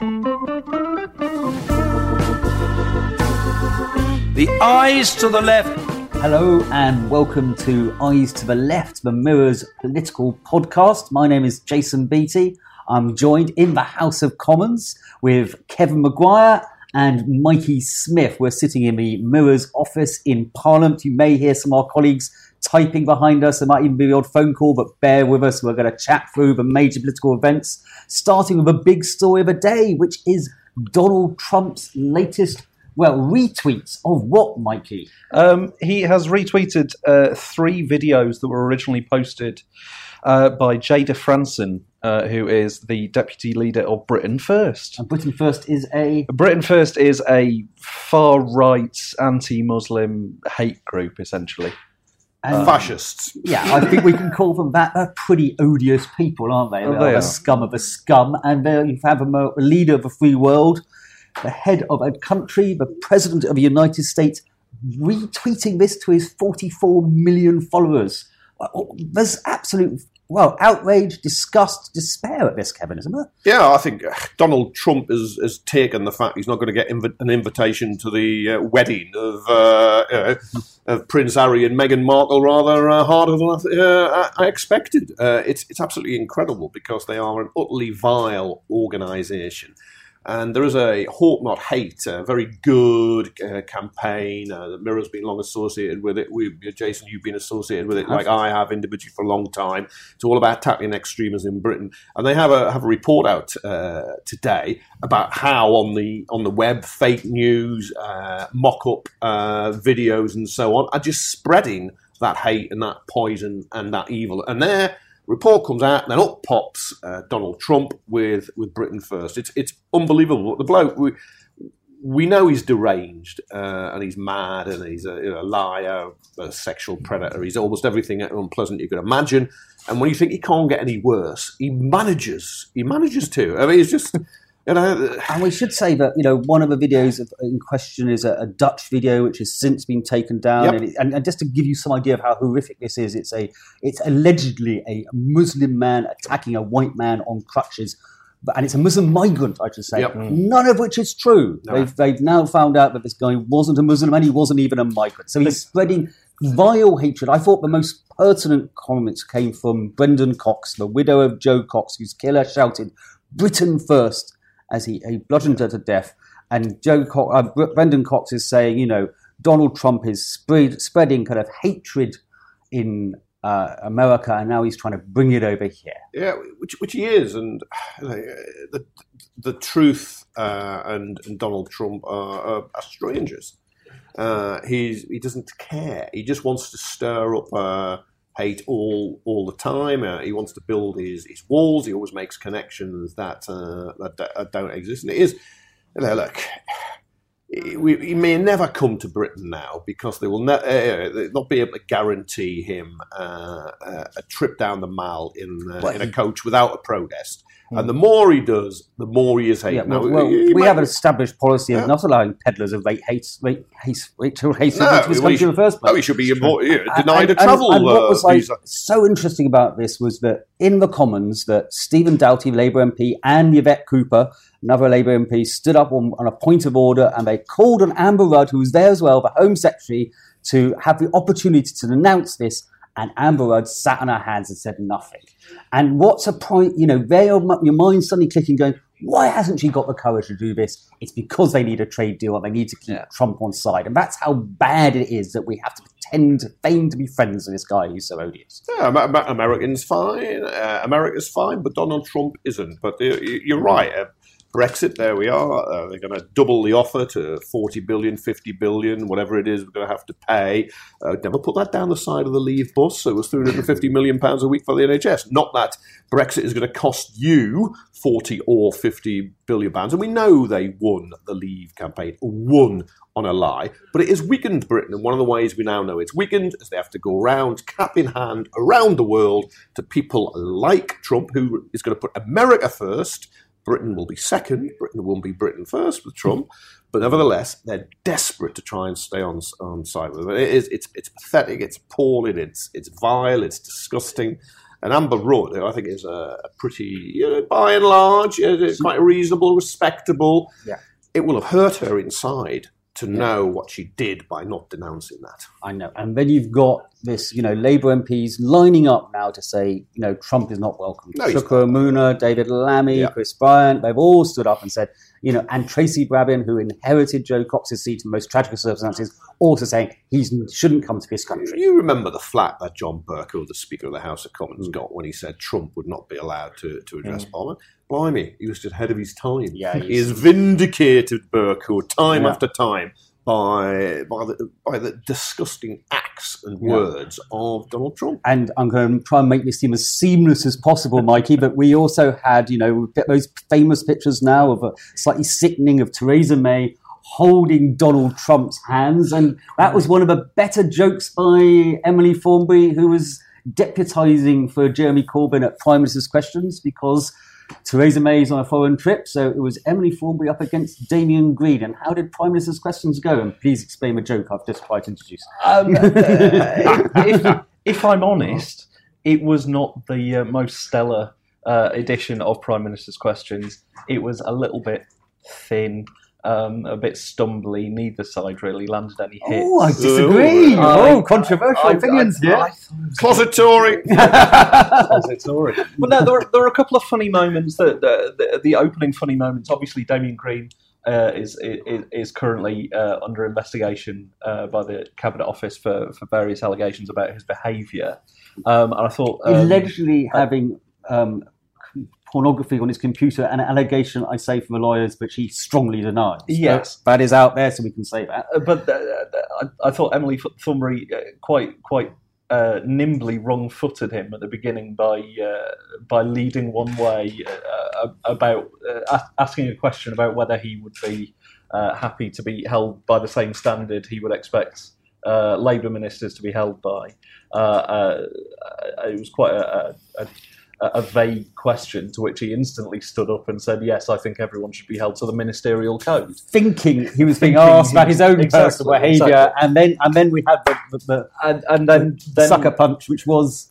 The Ayes to the left. Hello and welcome to Ayes to the Left, the Mirror's political podcast. My name is Jason Beattie. I'm joined in the House of Commons with Kevin Maguire and Mikey Smith. We're sitting in the Mirror's office in Parliament. You may hear some of our colleagues typing behind us. There might even be the odd phone call, but bear with us. We're going to chat through the major political events, starting with a big story of the day, which is Donald Trump's latest well, retweets of what, Mikey? Um, he has retweeted uh, three videos that were originally posted uh, by Jayda Fransen, uh, who is the deputy leader of Britain First. And Britain First is a. Britain First is a far right anti Muslim hate group, essentially. And fascists. Yeah, I think we can call them that. They're pretty odious people, aren't they? Oh, They're they the scum of the scum. And there you have a a leader of a free world, the head of a country, the president of the United States, retweeting this to his 44 million followers. There's absolute, well, outrage, disgust, despair at this, Kevin, isn't there? Yeah, I think uh, Donald Trump has, has taken the fact he's not going to get inv- an invitation to the uh, wedding of, uh, know, of Prince Harry and Meghan Markle rather uh, harder than I, uh, I expected. Uh, it's, it's absolutely incredible because they are an utterly vile organisation. And there is a Hope Not Hate, a very good uh, campaign. Uh, the Mirror's been long associated with it. We, Jason, you've been associated with it, like I have individually for a long time. It's all about tackling extremism in Britain, and they have a have a report out uh, today about how on the on the web fake news, uh, mock up uh, videos, and so on are just spreading that hate and that poison and that evil. And there report comes out, and then up pops uh, Donald Trump with with Britain First. It's it's unbelievable. The bloke we we know he's deranged uh, and he's mad and he's a, you know, a liar, a sexual predator. He's almost everything unpleasant you could imagine. And when you think he can't get any worse, he manages. He manages to. I mean, he's just you know. And we should say that you know one of the videos of, in question is a, a Dutch video which has since been taken down. Yep. And, it, and, and just to give you some idea of how horrific this is, it's a it's allegedly a Muslim man attacking a white man on crutches. And it's a Muslim migrant, I should say. Yep. Mm. None of which is true. No. They've, they've now found out that this guy wasn't a Muslim and he wasn't even a migrant. So he's spreading vile hatred. I thought the most pertinent comments came from Brendan Cox, the widow of Jo Cox, whose killer shouted, Britain first, as he, he bludgeoned her to death. And Jo Co- uh, Brendan Cox is saying, you know, Donald Trump is spread, spreading kind of hatred in uh, America, and now he's trying to bring it over here. Yeah, which which he is, and uh, the the truth uh, and, and Donald Trump are, are, are strangers. Uh, he's he doesn't care. He just wants to stir up uh, hate all all the time. Uh, he wants to build his, his walls. He always makes connections that uh, that, that don't exist. And it is, you know, look. We, he may never come to Britain now because they will ne- uh, not be able to guarantee him uh, uh, a trip down the Mall in uh, in a coach without a protest. And the more he does, the more he is hated. Yeah, well, Now, well, he- he we have an established policy of Yeah. not allowing peddlers of rate hate, rate, hate, rate, to hate No, into this country in the first place. No, he should be imo- yeah, denied and- a travel And, and what uh, was like visa. so interesting about this was that in the Commons, that Stephen Doughty, Labour MP, and Yvette Cooper, another Labour MP, stood up on, on a point of order, and they called on Amber Rudd, who was there as well, the Home Secretary, to have the opportunity to denounce this. And Amber Rudd sat on her hands and said nothing. And what's a point? You know, your, your mind suddenly clicking, going, why hasn't she got the courage to do this? It's because they need a trade deal and they need to keep Trump on side. And that's how bad it is that we have to pretend, feign to be friends with this guy who's so odious. Yeah, Am- Am- Americans fine, uh, America's fine, but Donald Trump isn't. But uh, you- you're right. Uh, Brexit, there we are. Uh, they're going to double the offer to 40 billion, 50 billion, whatever it is we're going to have to pay. Uh, never put that down the side of the leave bus. So it was 350 million pounds a week for the NHS. Not that Brexit is going to cost you 40 or 50 billion pounds. And we know they won the leave campaign, won on a lie, but it has weakened Britain. And one of the ways we now know it's weakened is they have to go around, cap in hand, around the world to people like Trump, who is going to put America first Britain will be second. Britain won't be Britain first with Trump. But nevertheless, they're desperate to try and stay on, on side with it. It is, it's, it's pathetic, it's appalling, it's, it's vile, it's disgusting. And Amber Rudd, I think, is a, a pretty, you know, by and large, it's quite reasonable, respectable. Yeah. It will have hurt her inside to know what she did by not denouncing that. I know. And then you've got this, you know, Labour MPs lining up now to say, you know, Trump is not welcome. No, Chuka Umunna, David Lammy, Yeah. Chris Bryant, they've all stood up and said, you know, and Tracy Brabin, who inherited Jo Cox's seat in most tragic circumstances, also saying he shouldn't come to this country. You remember the flack that John Bercow, the Speaker of the House of Commons, hmm. got when he said Trump would not be allowed to, to hmm. address Parliament? Blimey, he was just ahead of his time. Yeah, he he's- has vindicated Bercow time Yeah. after time by by the by the disgusting acts and Yeah. words of Donald Trump. and I'm going to try and make this seem as seamless as possible, Mikey. But we also had, you know, we've got those famous pictures now of a slightly sickening of Theresa May holding Donald Trump's hands, and that was one of the better jokes by Emily Thornberry, who was deputising for Jeremy Corbyn at Prime Minister's Questions because. Theresa May is on a foreign trip, so it was Emily Thornberry up against Damien Green. And how did Prime Minister's questions go? And please explain the joke I've just tried to introduce. Um, if, if I'm honest, it was not the uh, most stellar uh, edition of Prime Minister's Questions. It was a little bit thin, um, a bit stumbly. Neither side really landed any hits. Oh, I disagree. Ooh. oh, I- controversial I- opinions I- here. I thought it was Closet Tory. Well, no, there are, there were a couple of funny moments. That the, the, the opening funny moments. Obviously, Damien Green uh, is, is is currently uh, under investigation uh, by the Cabinet Office for, for various allegations about his behaviour. Um, and I thought, um, Allegedly having um, pornography on his computer, an allegation I say from the lawyers, which he strongly denies. Yes. But that is out there, so we can say that. Uh, but uh, I, I thought Emily Th- Thornberry uh, quite quite uh, nimbly wrong-footed him at the beginning by uh, by leading one way uh, uh, about uh, asking a question about whether he would be uh, happy to be held by the same standard he would expect uh, Labour ministers to be held by. Uh, uh, uh, it was quite a, a, a a vague question to which he instantly stood up and said, "Yes, I think everyone should be held to the ministerial code." Thinking he was being Thinking asked about his own exactly, personal behaviour, exactly. and then and then we had the, the, the And and then, then sucker punch, which was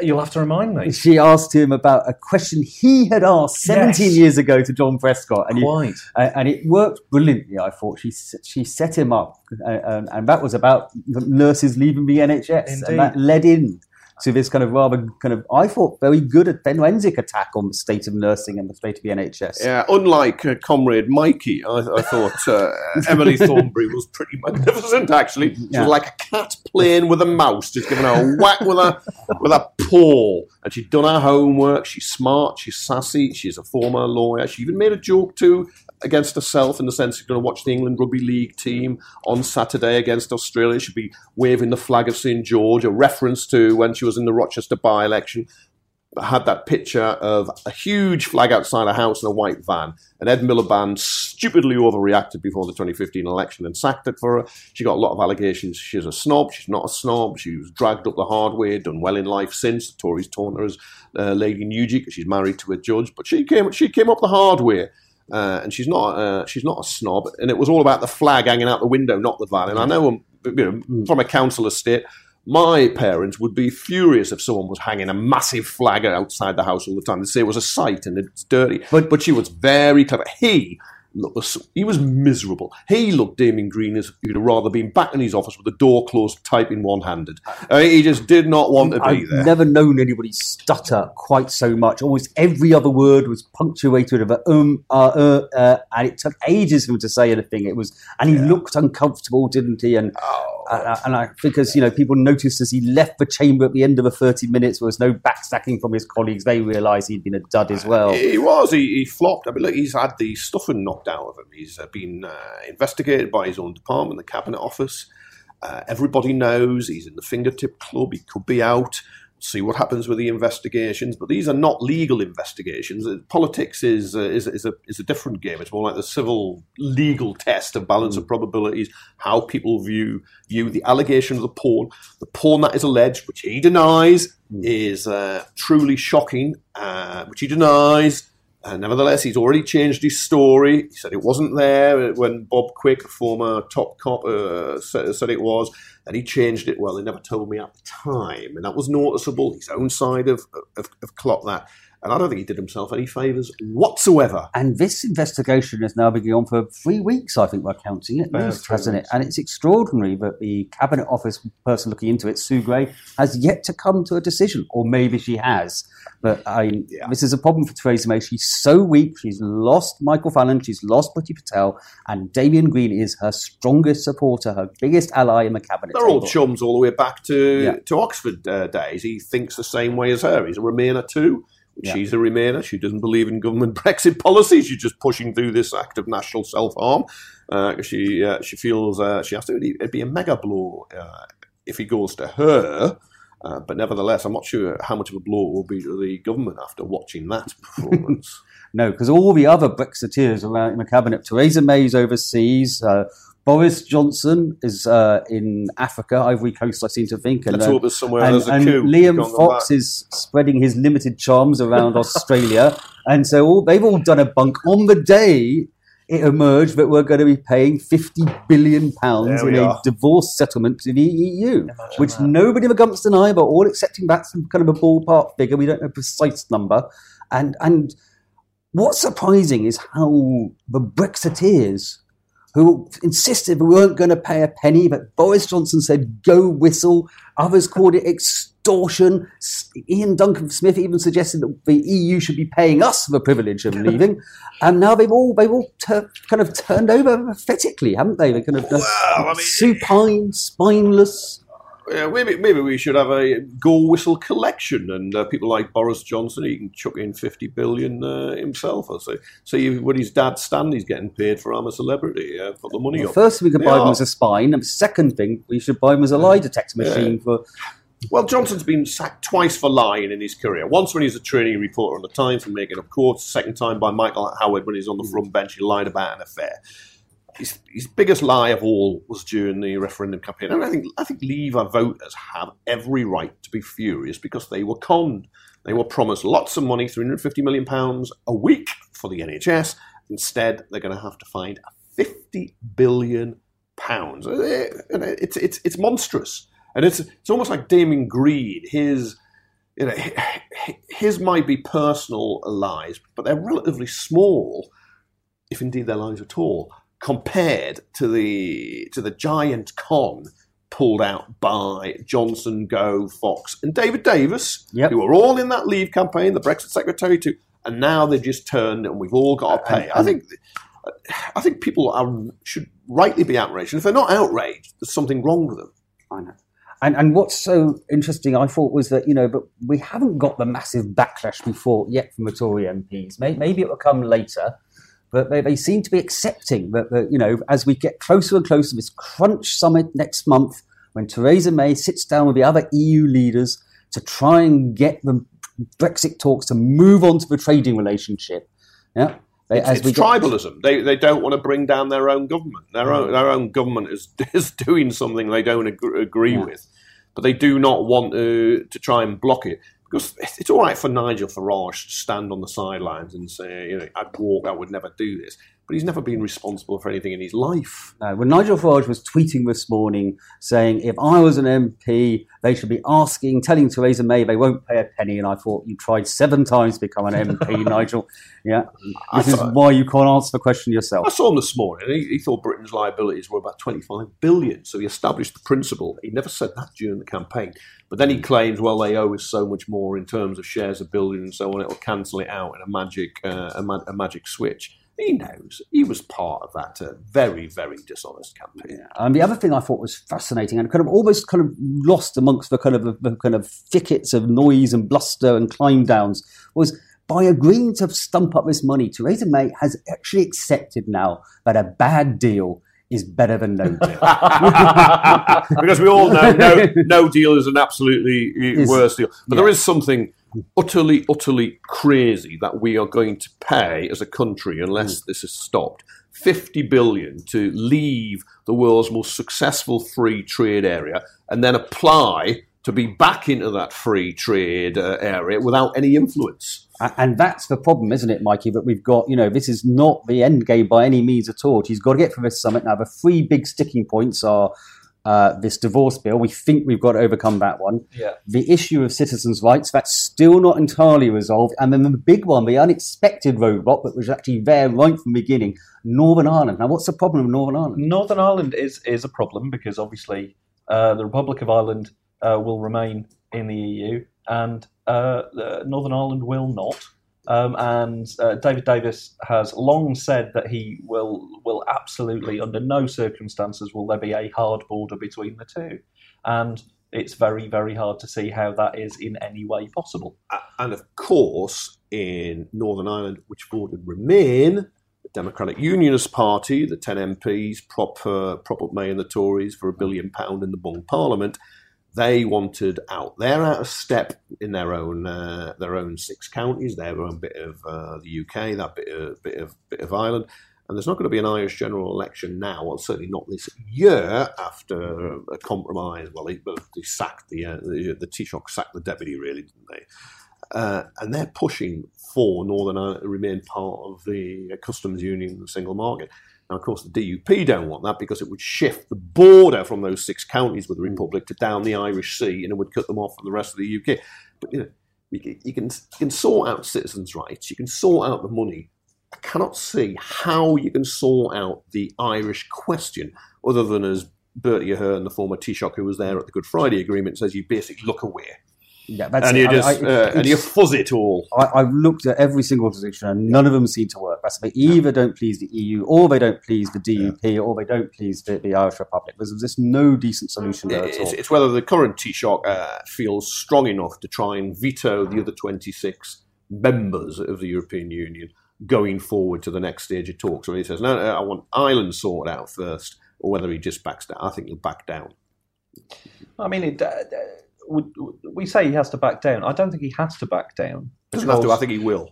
You'll have to remind me. she asked him about a question he had asked 17 Yes. years ago to John Prescott, and Quite. Uh, and it worked brilliantly. I thought she she set him up, uh, and, and that was about the nurses leaving the NHS, Indeed. and that led in to this kind of rather kind of I thought very good at forensic attack on the state of nursing and the state of the NHS. Yeah, unlike uh, Comrade Mikey, I, I thought uh, Emily Thornberry was pretty magnificent. Actually, she Yeah. was like a cat playing with a mouse, just giving her a whack with a with a paw. And she'd done her homework. She's smart. She's sassy. She's a former lawyer. She even made a joke too against herself in the sense she's going to watch the England Rugby League team on Saturday against Australia. She'd be waving the flag of St George, a reference to when she was in the Rochester by-election had that picture of a huge flag outside a house in a white van. And Ed Miliband stupidly overreacted before the 2015 election and sacked it for her. She got a lot of allegations. She's a snob. She's not a snob. She was dragged up the hard way, done well in life since. The Tories torn her as uh, Lady Nugee because she's married to a judge. But she came, she came up the hard way. Uh, and she's not, uh, she's not a snob. And it was all about the flag hanging out the window, not the van. And I know, um, you know from a council estate, my parents would be furious if someone was hanging a massive flag outside the house all the time. They'd say it was a sight and it's dirty. But but she was very clever. He he was miserable. He looked Damien Green as he'd have rather been back in his office with the door closed, typing one handed. Uh, he just did not want to be I've there. never known anybody stutter quite so much. Almost every other word was punctuated with a um, uh, uh, uh, and it took ages for him to say anything. It was, and he looked uncomfortable, didn't he? And Oh, Uh, and I, because you know people noticed as he left the chamber at the end of the thirty minutes, there was no backstacking from his colleagues. They realised he'd been a dud as well. He was. He, he flopped. I mean, look, he's had the stuffing knocked out of him. He's uh, been uh, investigated by his own department, the cabinet office. Uh, everybody knows he's in the fingertip club. He could be out see what happens with the investigations. But these are not legal investigations. Politics is, uh, is, is, a, is a different game. It's more like the civil legal test of balance mm. of probabilities, how people view, view the allegation of the porn. The porn that is alleged, which he denies, mm. is uh, truly shocking, uh, which he denies. Uh, nevertheless, he's already changed his story. He said it wasn't there when Bob Quick, former top cop, uh, said, said, it was. And he changed it. Well, he never told me at the time. And that was noticeable. His own side of, of, of clock that. And I don't think he did himself any favours whatsoever. And this investigation has now been going on for three weeks, I think, we're counting it, least, hasn't weeks. it? And it's extraordinary that the Cabinet Office person looking into it, Sue Gray, has yet to come to a decision. Or maybe she has. But I, yeah. this is a problem for Theresa May. She's so weak. She's lost Michael Fallon. She's lost Priti Patel. And Damien Green is her strongest supporter, her biggest ally in the Cabinet. They're table. all chums all the way back to, yeah. to Oxford uh, days. He thinks the same way as her. He's a Remainer too. Yeah. She's a Remainer. She doesn't believe in government Brexit policy. She's just pushing through this act of national self harm. Uh, she uh, she feels uh, she has to. It'd be a mega blow uh, if he goes to her. Uh, but nevertheless, I'm not sure how much of a blow it will be to the government after watching that performance. no, because all the other Brexiteers around in the cabinet, Theresa May's overseas, uh, Boris Johnson is uh, in Africa, Ivory Coast, I seem to think. And, uh, somewhere and, and Liam Fox is spreading his limited charms around Australia. And so all, they've all done a bunk on the day it emerged that we're going to be paying 50 billion pounds in a divorce settlement to the EU, Imagine which that. nobody ever comes to deny, but all accepting that's kind of a ballpark figure. We don't know a precise number. And, and what's surprising is how the Brexiteers who insisted we weren't going to pay a penny, but Boris Johnson said, go whistle. Others called it extortion. Iain Duncan Smith even suggested that the EU should be paying us the privilege of leaving. and now they've all, they've all ter- kind of turned over pathetically, haven't they? They're kind of uh, well, I mean, supine, spineless yeah, maybe maybe we should have a go whistle collection, and uh, people like Boris Johnson, he can chuck in fifty billion uh, himself. I say, see when his dad Stanley's getting paid for I'm a celebrity, uh, put the money well, up. First, we could they buy are. him as a spine, and second thing, we should buy him as a lie detector machine yeah. for. Well, Johnson's been sacked twice for lying in his career. Once when he was a training reporter on the Times for making up quotes. Second time by Michael Howard when he's on the front bench, he lied about an affair his, his biggest lie of all was during the referendum campaign. And I think I think Leave voters have every right to be furious because they were conned. They were promised lots of money, three hundred fifty million pounds a week for the NHS. Instead, they're going to have to find fifty billion pounds. Uh, it's it's it's monstrous, and it's it's almost like Damien Green. His you know his might be personal lies, but they're relatively small, if indeed they're lies at all compared to the to the giant con pulled out by Johnson, Gove, Fox, and David Davis, yep. who were all in that Leave campaign, the Brexit secretary too, and now they've just turned and we've all got to pay. I think. I think people are, should rightly be outraged. And if they're not outraged, there's something wrong with them. I know. And, and what's so interesting, I thought, was that, you know, but we haven't got the massive backlash we thought yet from the Tory MPs. Maybe it will come later but they, they seem to be accepting that, that, you know, as we get closer and closer to this crunch summit next month, when Theresa May sits down with the other EU leaders to try and get the Brexit talks to move on to the trading relationship. Yeah. They, it's, it's tribalism. They, they don't want to bring down their own government. Their own, mm. their own government is, is doing something they don't agree, agree yeah. with, but they do not want to, to try and block it. Because it's all right for Nigel Farage to stand on the sidelines and say, you know, I'd walk, I would never do this but he's never been responsible for anything in his life. No, when Nigel Farage was tweeting this morning saying, if I was an MP, they should be asking, telling Theresa May they won't pay a penny, and I thought you tried seven times to become an MP, Nigel. Yeah, this is why you can't answer the question yourself. I saw him this morning. He, he thought Britain's liabilities were about 25 billion, so he established the principle. He never said that during the campaign. But then he claims, well, they owe us so much more in terms of shares of building and so on, it'll cancel it out in a magic, uh, a, ma- a magic switch. He knows he was part of that uh, very, very dishonest campaign. Yeah. And the other thing I thought was fascinating and kind of almost kind of lost amongst the kind of the kind of thickets of noise and bluster and climb downs was by agreeing to stump up this money, Theresa May has actually accepted now that a bad deal is better than no deal. because we all know no, no deal is an absolutely Is- worse deal. But there yeah. is something utterly, utterly crazy that we are going to pay as a country unless Mm. this is stopped. 50 billion to leave the world's most successful free trade area and then apply to be back into that free trade uh, area without any influence. And that's the problem, isn't it, Mikey? That we've got, you know, this is not the end game by any means at all. She's got to get through this summit. Now, the three big sticking points are uh, this divorce bill. We think we've got to overcome that one. Yeah. The issue of citizens' rights, that's still not entirely resolved. And then the big one, the unexpected roadblock, that was actually there right from the beginning, Northern Ireland. Now, what's the problem with Northern Ireland? Northern Ireland is is a problem because obviously uh, the Republic of Ireland uh, will remain in the EU and uh, the Northern Ireland will not. Um, and uh, David Davis has long said that he will will absolutely, under no circumstances, will there be a hard border between the two. And it's very very hard to see how that is in any way possible. And of course, in Northern Ireland, which voted Remain, the Democratic Unionist Party, the 10 MPs, prop, uh, prop up May and the Tories for a billion pound in the Bung Parliament, they wanted out. They're out of step in their own uh, their own six counties, their own bit of uh, the UK, that bit of, bit of bit of Ireland. And there's not going to be an Irish general election now, or certainly not this year after a compromise. Well, they, well, they sacked the uh, the, the Taoiseach sacked the deputy, really, didn't they? Uh, and they're pushing for Northern Ireland to remain part of the customs union the single market. Now, of course, the DUP don't want that because it would shift the border from those six counties with the hmm. Republic to down the Irish Sea, and it would cut them off from the rest of the UK. But you know, you can, you can can sort out citizens' rights, you can sort out the money. I cannot see how you can sort out the Irish question other than as Bertie Ahern, the former Taoiseach who was there at the Good Friday Agreement, says you basically look away Yeah, that's and it. you just I- uh, and you fuzz it all. I, I've looked at every single solution and none of them seem to work. That's they either don't please the EU, or they don't please the DUP, or they don't please the, the Irish Republic. There's just no decent solution there at all. It's, it's whether the current Taoiseach uh, feels strong enough to try and veto the other 26 members of the European Union going forward to the next stage of talks. Whether he says, no, no, I want Ireland sorted out first, or whether he just backs down. I think he'll back down. I mean, it, uh, we say he has to back down. I don't think he has to back down. Doesn't have to, I think he will.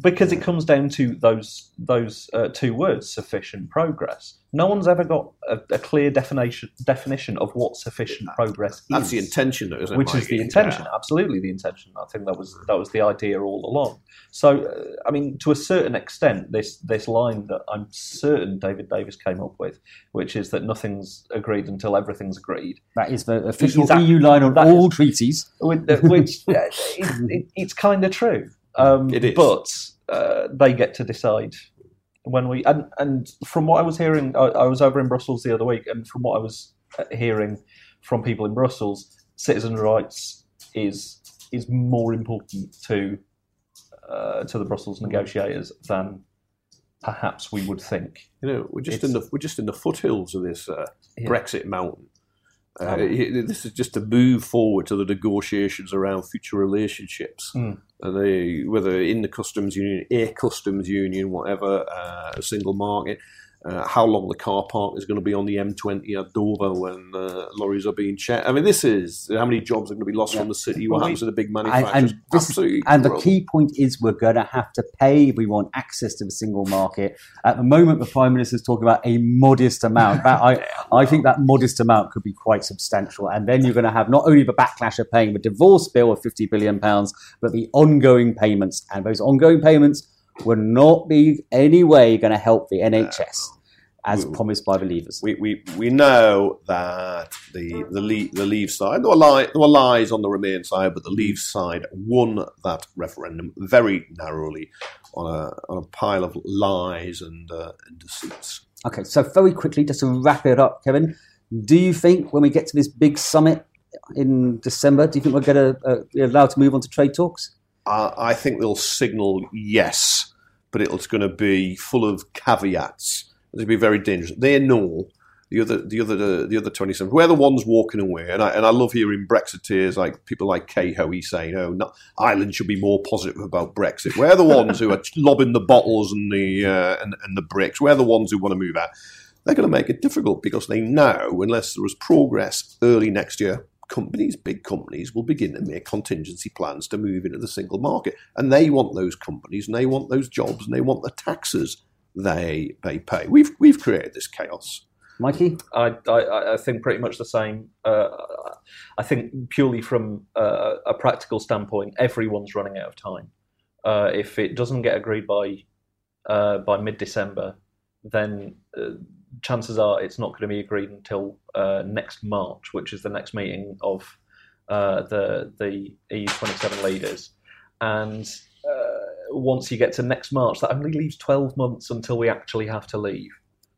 Because it comes down to those those uh, two words sufficient progress no one's ever got a, a clear definition definition of what sufficient progress is. That's is the intention, though, isn't it? which is the intention Yeah. absolutely the intention i think that was that was the idea all along so uh, i mean to a certain extent this this line that i'm certain david davis came up with which is that nothing's agreed until everything's agreed that is the official Is that- EU line on all treaties. which, which uh, it, it, it's kind of true. Um, It is. but uh, they get to decide when we and and from what I was hearing, I, I was over in Brussels the other week, and from what I was uh, hearing from people in Brussels, citizens' rights is is more important to uh, to the Brussels negotiators than perhaps we would think. You know, we're just It's- in the we're just in the foothills of this uh, Yeah. Brexit mountain. Uh, Um, it- this is just to move forward to the negotiations around future relationships, Mm. and they, whether in the customs union, a customs union, whatever, uh, a single market. Uh, how long the car park is going to be on the M20 at Dover when uh, lorries are being checked. I mean, this is how many jobs are going to be lost Yeah. from the city. Well, What happens we- to the big And, manufacturers? and, this, and the key point is we're going to have to pay if we want access to the single market. At the moment, the Prime Minister is talking about a modest amount. That, I, I think that modest amount could be quite substantial. And then you're going to have not only the backlash of paying the divorce bill of £50 billion, but the ongoing payments. And those ongoing payments will not be any way going to help the NHS, as We- promised by the Leavers. we, we, we know that the the leave, the leave side there were, li- there were lies on the Remain side, but the Leave side won that referendum very narrowly on a on a pile of lies and, uh, and deceits. Okay, so very quickly, just to wrap it up, Kevin, do you think when we get to this big summit in December, do you think we're going to uh, be allowed to move on to trade talks? Uh, I think they'll signal yes but it's going to be full of caveats. It'll be very dangerous. They know the other, the other, the other twenty-seven. We're the ones walking away, and I and I love hearing Brexiteers like people like Kate Hoey saying, "Oh, no, Ireland should be more positive about Brexit." We're the ones who are lobbing the bottles and the uh, and, and the bricks. We're the ones who want to move out. They're going to make it difficult because they know unless there is progress early next year, companies, big companies, will begin to make contingency plans to move into the single market. And they want those companies and they want those jobs and they want the taxes they, they pay. We've, we've created this chaos. Mikey? I, I, I think pretty much the same. Uh, I think purely from uh, a practical standpoint, everyone's running out of time. Uh, if it doesn't get agreed by uh, by mid December, then uh, chances are it's not going to be agreed until uh, next March, which is the next meeting of uh, the the EU 27 leaders. And once you get to next March, that only leaves 12 months until we actually have to leave.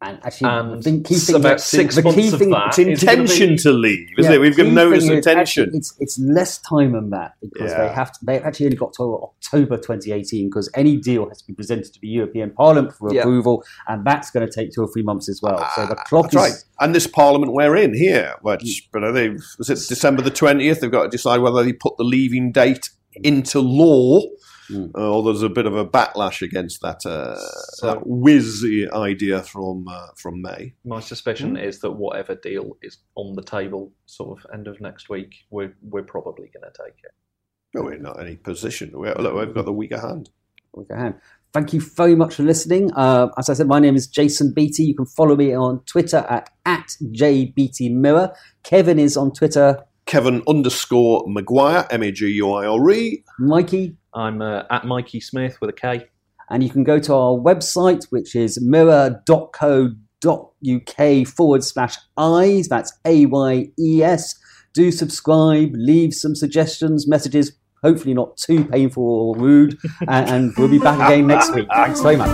And actually, And the key thing, about six the months key of thing, that It's intention to leave, isn't Yeah, it? We've got notice of is tension. It's, it's less time than that because they have to, they actually only got to October 2018 because any deal has to be presented to the European Parliament for Yeah. approval, and that's going to take two or three months as well. so the Ah, clock That's is right. And this Parliament we're in here, which but are they was it December the twentieth? They've got to decide whether they put the leaving date into law, Mm. uh, or there's a bit of a backlash against that uh, So- that whiz idea from uh, from May. My suspicion is that whatever deal is on the table, sort of end of next week, we're we're probably going to take it. No, we're not in any position. We're, look, we've got the weaker hand. with your hand. Thank you very much for listening. Uh, as I said, my name is Jason Beattie. You can follow me on Twitter at, at jbeattiemirror. Kevin is on Twitter. Kevin underscore Maguire, M A G U I R E. Mikey, I'm uh, at Mikey Smith with a K. and you can go to our website, which is mirror.co.uk forward slash ayes. That's A Y E S. Do subscribe, leave some suggestions, messages, hopefully not too painful or rude, and, and we'll be back again next week. Thanks very much.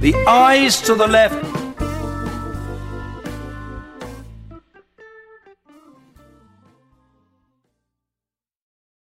The Ayes to the left